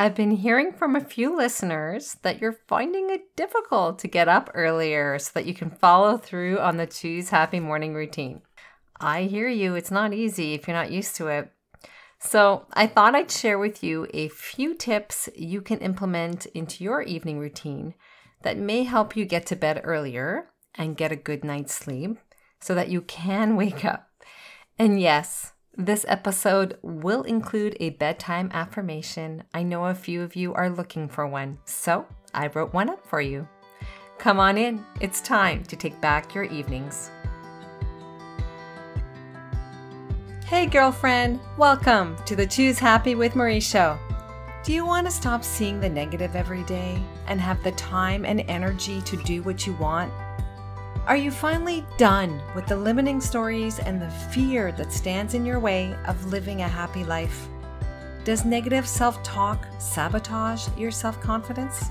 I've been hearing from a few listeners that you're finding it difficult to get up earlier so that you can follow through on the Choose Happy Morning routine. I hear you, it's not easy if you're not used to it. So, I thought I'd share with you a few tips you can implement into your evening routine that may help you get to bed earlier and get a good night's sleep so that you can wake up. And yes, this episode will include a bedtime affirmation. I know a few of you are looking for one, so I wrote one up for you. Come on in, it's time to take back your evenings. Hey, girlfriend, welcome to the Choose Happy with Marie show. Do you want to stop seeing the negative every day and have the time and energy to do what you want? Are you finally done with the limiting stories and the fear that stands in your way of living a happy life? Does negative self talk sabotage your self confidence?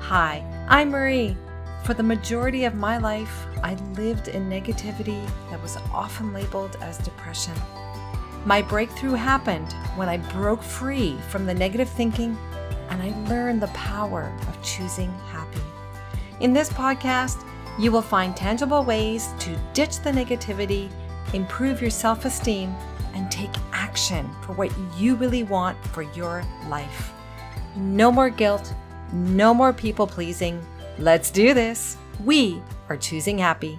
Hi, I'm Marie. For the majority of my life, I lived in negativity that was often labeled as depression. My breakthrough happened when I broke free from the negative thinking and I learned the power of choosing happy. In this podcast, you will find tangible ways to ditch the negativity, improve your self esteem, and take action for what you really want for your life. No more guilt, no more people pleasing. Let's do this. We are choosing happy.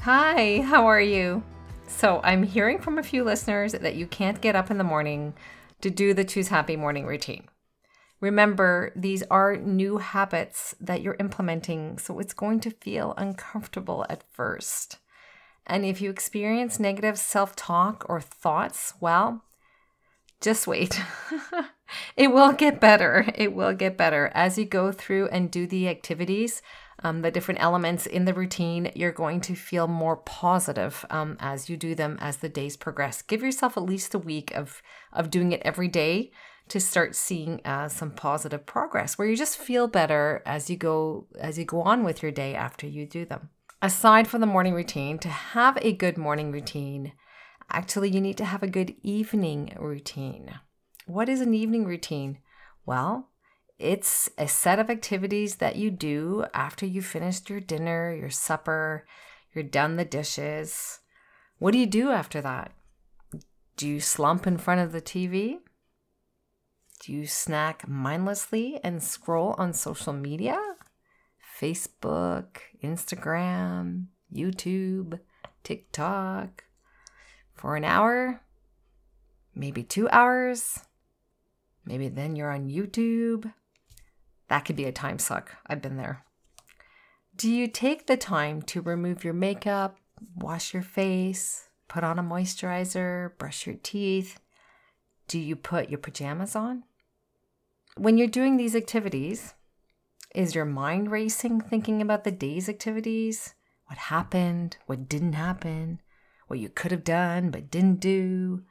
Hi, how are you? So, I'm hearing from a few listeners that you can't get up in the morning to do the Choose Happy morning routine. Remember, these are new habits that you're implementing, so it's going to feel uncomfortable at first. And if you experience negative self talk or thoughts, well, just wait. it will get better. It will get better. As you go through and do the activities, um, the different elements in the routine, you're going to feel more positive um, as you do them as the days progress. Give yourself at least a week of, of doing it every day to start seeing uh, some positive progress where you just feel better as you go as you go on with your day after you do them. Aside from the morning routine to have a good morning routine actually you need to have a good evening routine. What is an evening routine? Well it's a set of activities that you do after you finished your dinner your supper you're done the dishes. What do you do after that? Do you slump in front of the tv do you snack mindlessly and scroll on social media? Facebook, Instagram, YouTube, TikTok for an hour, maybe two hours. Maybe then you're on YouTube. That could be a time suck. I've been there. Do you take the time to remove your makeup, wash your face, put on a moisturizer, brush your teeth? Do you put your pajamas on? When you're doing these activities, is your mind racing thinking about the day's activities? What happened? What didn't happen? What you could have done but didn't do?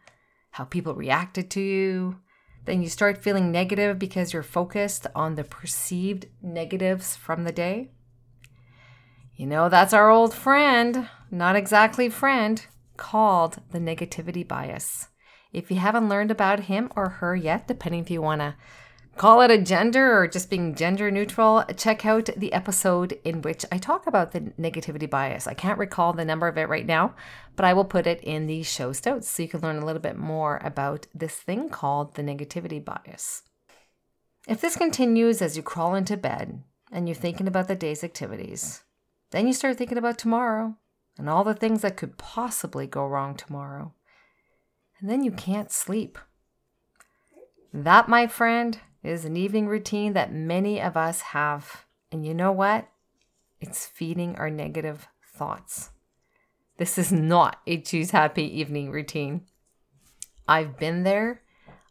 How people reacted to you? Then you start feeling negative because you're focused on the perceived negatives from the day. You know, that's our old friend, not exactly friend, called the negativity bias. If you haven't learned about him or her yet, depending if you want to call it a gender or just being gender neutral, check out the episode in which I talk about the negativity bias. I can't recall the number of it right now, but I will put it in the show notes so you can learn a little bit more about this thing called the negativity bias. If this continues as you crawl into bed and you're thinking about the day's activities, then you start thinking about tomorrow and all the things that could possibly go wrong tomorrow. And then you can't sleep. That, my friend, is an evening routine that many of us have. And you know what? It's feeding our negative thoughts. This is not a choose happy evening routine. I've been there.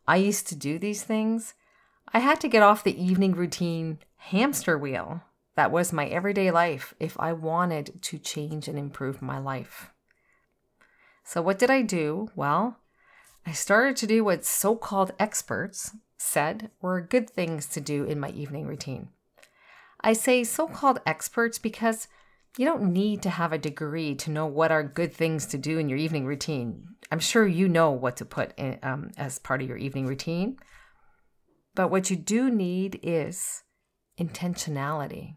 I used to do these things. I had to get off the evening routine hamster wheel. That was my everyday life if I wanted to change and improve my life. So, what did I do? Well, I started to do what so called experts said were good things to do in my evening routine. I say so called experts because you don't need to have a degree to know what are good things to do in your evening routine. I'm sure you know what to put in, um, as part of your evening routine. But what you do need is intentionality.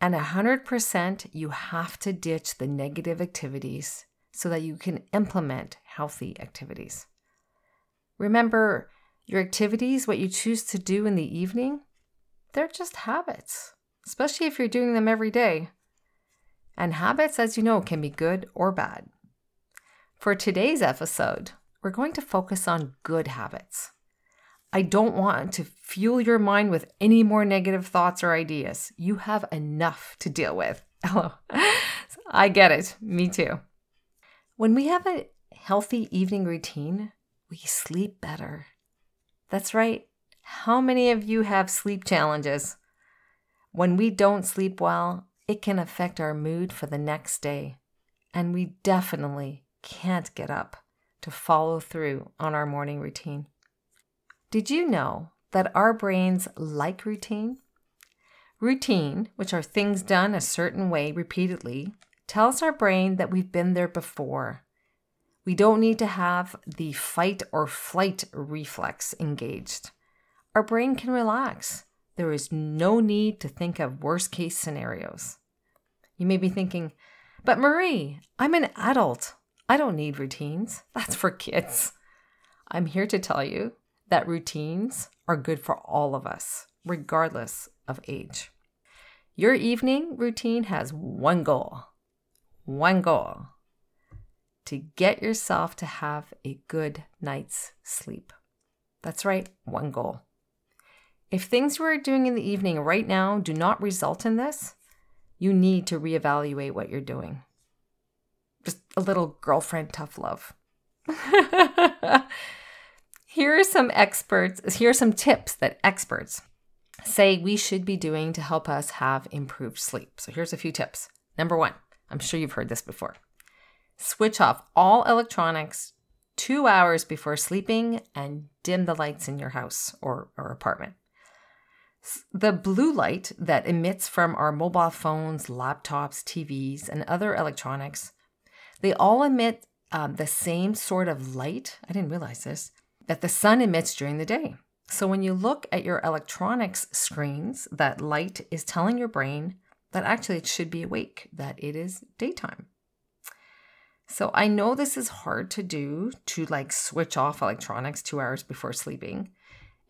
And 100% you have to ditch the negative activities so that you can implement healthy activities. Remember, your activities, what you choose to do in the evening, they're just habits, especially if you're doing them every day. And habits, as you know, can be good or bad. For today's episode, we're going to focus on good habits. I don't want to fuel your mind with any more negative thoughts or ideas. You have enough to deal with. Hello. I get it. Me too. When we have a healthy evening routine, we sleep better. That's right. How many of you have sleep challenges? When we don't sleep well, it can affect our mood for the next day. And we definitely can't get up to follow through on our morning routine. Did you know that our brains like routine? Routine, which are things done a certain way repeatedly, tells our brain that we've been there before. We don't need to have the fight or flight reflex engaged. Our brain can relax. There is no need to think of worst case scenarios. You may be thinking, but Marie, I'm an adult. I don't need routines. That's for kids. I'm here to tell you that routines are good for all of us, regardless of age. Your evening routine has one goal one goal to get yourself to have a good night's sleep. That's right, one goal. If things you are doing in the evening right now do not result in this, you need to reevaluate what you're doing. Just a little girlfriend tough love. here are some experts, here are some tips that experts say we should be doing to help us have improved sleep. So here's a few tips. Number one, I'm sure you've heard this before. Switch off all electronics two hours before sleeping and dim the lights in your house or, or apartment. The blue light that emits from our mobile phones, laptops, TVs, and other electronics, they all emit um, the same sort of light. I didn't realize this that the sun emits during the day. So when you look at your electronics screens, that light is telling your brain that actually it should be awake, that it is daytime. So I know this is hard to do to like switch off electronics two hours before sleeping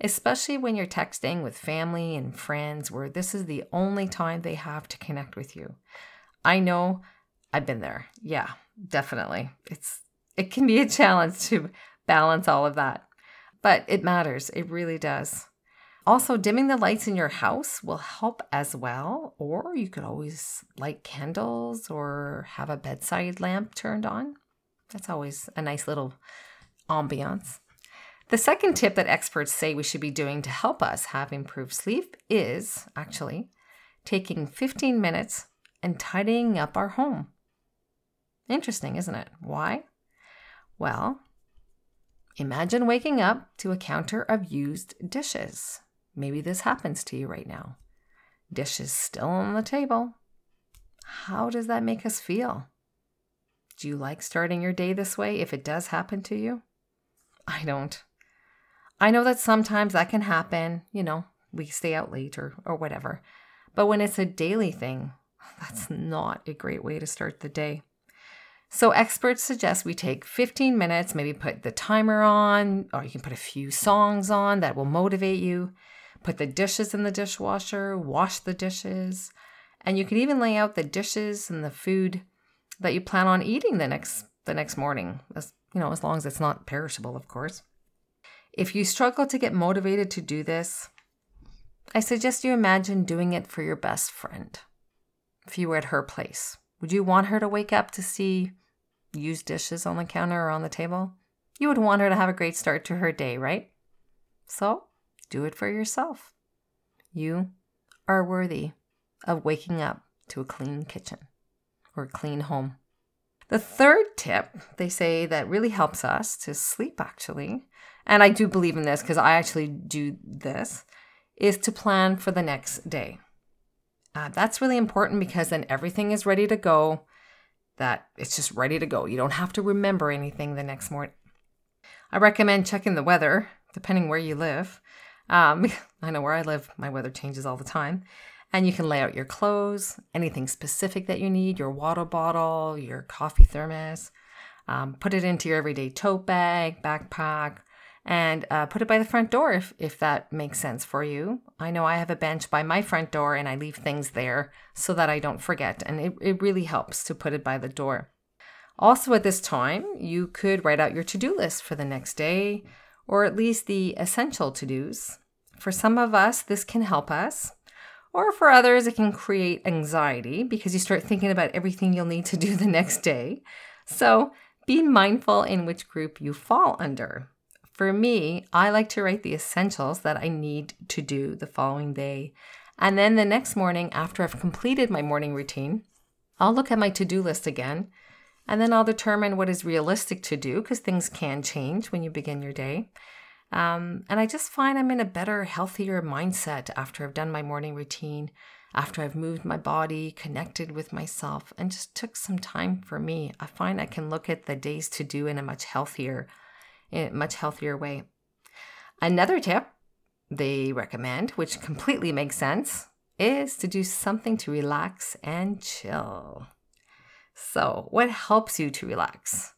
especially when you're texting with family and friends where this is the only time they have to connect with you. I know I've been there. Yeah, definitely. It's it can be a challenge to balance all of that. But it matters. It really does. Also, dimming the lights in your house will help as well, or you could always light candles or have a bedside lamp turned on. That's always a nice little ambiance. The second tip that experts say we should be doing to help us have improved sleep is actually taking 15 minutes and tidying up our home. Interesting, isn't it? Why? Well, imagine waking up to a counter of used dishes. Maybe this happens to you right now. Dishes still on the table. How does that make us feel? Do you like starting your day this way if it does happen to you? I don't. I know that sometimes that can happen, you know, we stay out late or, or whatever. But when it's a daily thing, that's not a great way to start the day. So, experts suggest we take 15 minutes, maybe put the timer on, or you can put a few songs on that will motivate you. Put the dishes in the dishwasher, wash the dishes, and you can even lay out the dishes and the food that you plan on eating the next the next morning. As you know, as long as it's not perishable, of course. If you struggle to get motivated to do this, I suggest you imagine doing it for your best friend. If you were at her place, would you want her to wake up to see used dishes on the counter or on the table? You would want her to have a great start to her day, right? So do it for yourself. You are worthy of waking up to a clean kitchen or a clean home. The third tip they say that really helps us to sleep actually and I do believe in this because I actually do this, is to plan for the next day. Uh, that's really important because then everything is ready to go, that it's just ready to go. You don't have to remember anything the next morning. I recommend checking the weather depending where you live. Um, I know where I live, my weather changes all the time. And you can lay out your clothes, anything specific that you need, your water bottle, your coffee thermos. Um, put it into your everyday tote bag, backpack, and uh, put it by the front door if, if that makes sense for you. I know I have a bench by my front door and I leave things there so that I don't forget. And it, it really helps to put it by the door. Also, at this time, you could write out your to do list for the next day, or at least the essential to dos. For some of us, this can help us. Or for others, it can create anxiety because you start thinking about everything you'll need to do the next day. So be mindful in which group you fall under. For me, I like to write the essentials that I need to do the following day. And then the next morning, after I've completed my morning routine, I'll look at my to do list again. And then I'll determine what is realistic to do because things can change when you begin your day. Um, and I just find I'm in a better, healthier mindset after I've done my morning routine, after I've moved my body, connected with myself, and just took some time for me. I find I can look at the days to do in a much healthier, in a much healthier way. Another tip they recommend, which completely makes sense, is to do something to relax and chill. So, what helps you to relax?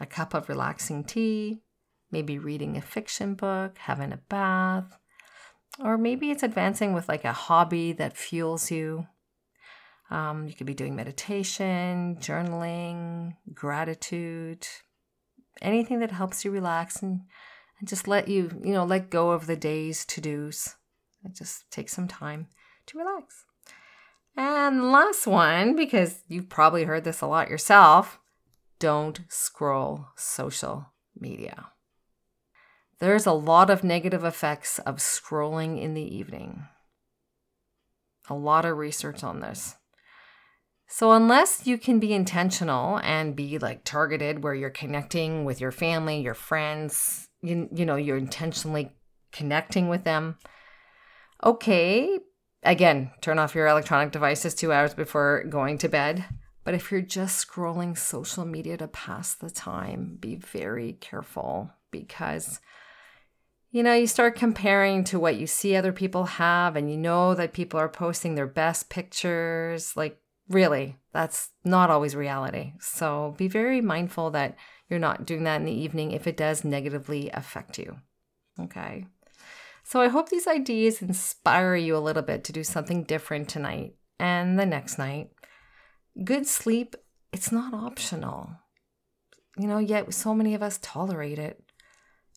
A cup of relaxing tea, maybe reading a fiction book, having a bath, or maybe it's advancing with like a hobby that fuels you. Um, you could be doing meditation, journaling, gratitude, anything that helps you relax and, and just let you, you know, let go of the day's to dos. Just takes some time to relax. And last one, because you've probably heard this a lot yourself, don't scroll social media. There's a lot of negative effects of scrolling in the evening. A lot of research on this. So, unless you can be intentional and be like targeted where you're connecting with your family, your friends, you, you know, you're intentionally connecting with them, okay, again, turn off your electronic devices two hours before going to bed. But if you're just scrolling social media to pass the time, be very careful because you know, you start comparing to what you see other people have, and you know that people are posting their best pictures. Like, really, that's not always reality. So be very mindful that you're not doing that in the evening if it does negatively affect you. Okay. So I hope these ideas inspire you a little bit to do something different tonight and the next night. Good sleep, it's not optional. You know, yet so many of us tolerate it.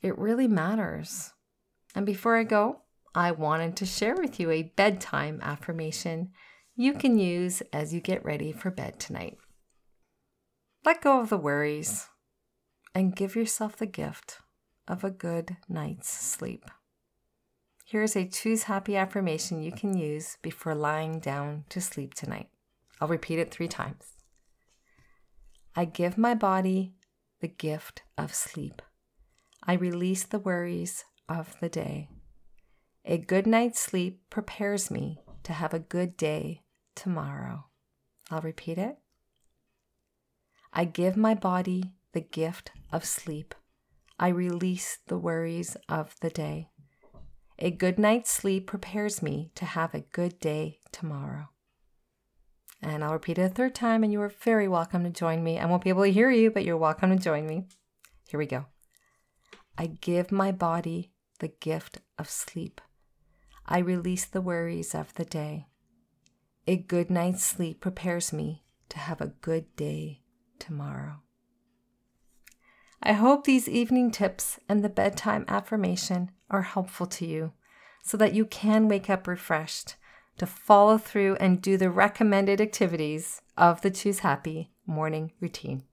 It really matters. And before I go, I wanted to share with you a bedtime affirmation you can use as you get ready for bed tonight. Let go of the worries and give yourself the gift of a good night's sleep. Here's a choose happy affirmation you can use before lying down to sleep tonight. I'll repeat it three times. I give my body the gift of sleep. I release the worries of the day. A good night's sleep prepares me to have a good day tomorrow. I'll repeat it. I give my body the gift of sleep. I release the worries of the day. A good night's sleep prepares me to have a good day tomorrow. And I'll repeat it a third time, and you are very welcome to join me. I won't be able to hear you, but you're welcome to join me. Here we go. I give my body the gift of sleep. I release the worries of the day. A good night's sleep prepares me to have a good day tomorrow. I hope these evening tips and the bedtime affirmation are helpful to you so that you can wake up refreshed to follow through and do the recommended activities of the Choose Happy morning routine.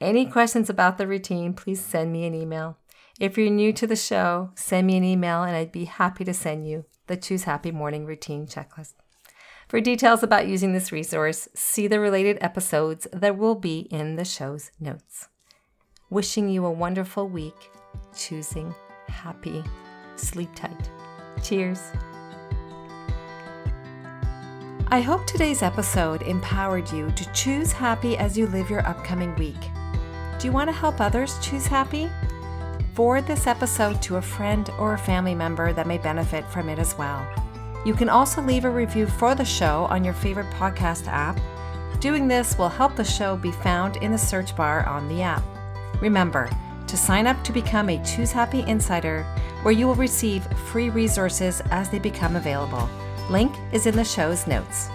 Any questions about the routine, please send me an email if you're new to the show, send me an email and I'd be happy to send you the Choose Happy Morning Routine Checklist. For details about using this resource, see the related episodes that will be in the show's notes. Wishing you a wonderful week, choosing happy, sleep tight. Cheers. I hope today's episode empowered you to choose happy as you live your upcoming week. Do you want to help others choose happy? forward this episode to a friend or a family member that may benefit from it as well. You can also leave a review for the show on your favorite podcast app. Doing this will help the show be found in the search bar on the app. Remember to sign up to become a Choose Happy Insider, where you will receive free resources as they become available. Link is in the show's notes.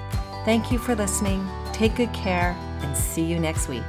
Thank you for listening. Take good care and see you next week.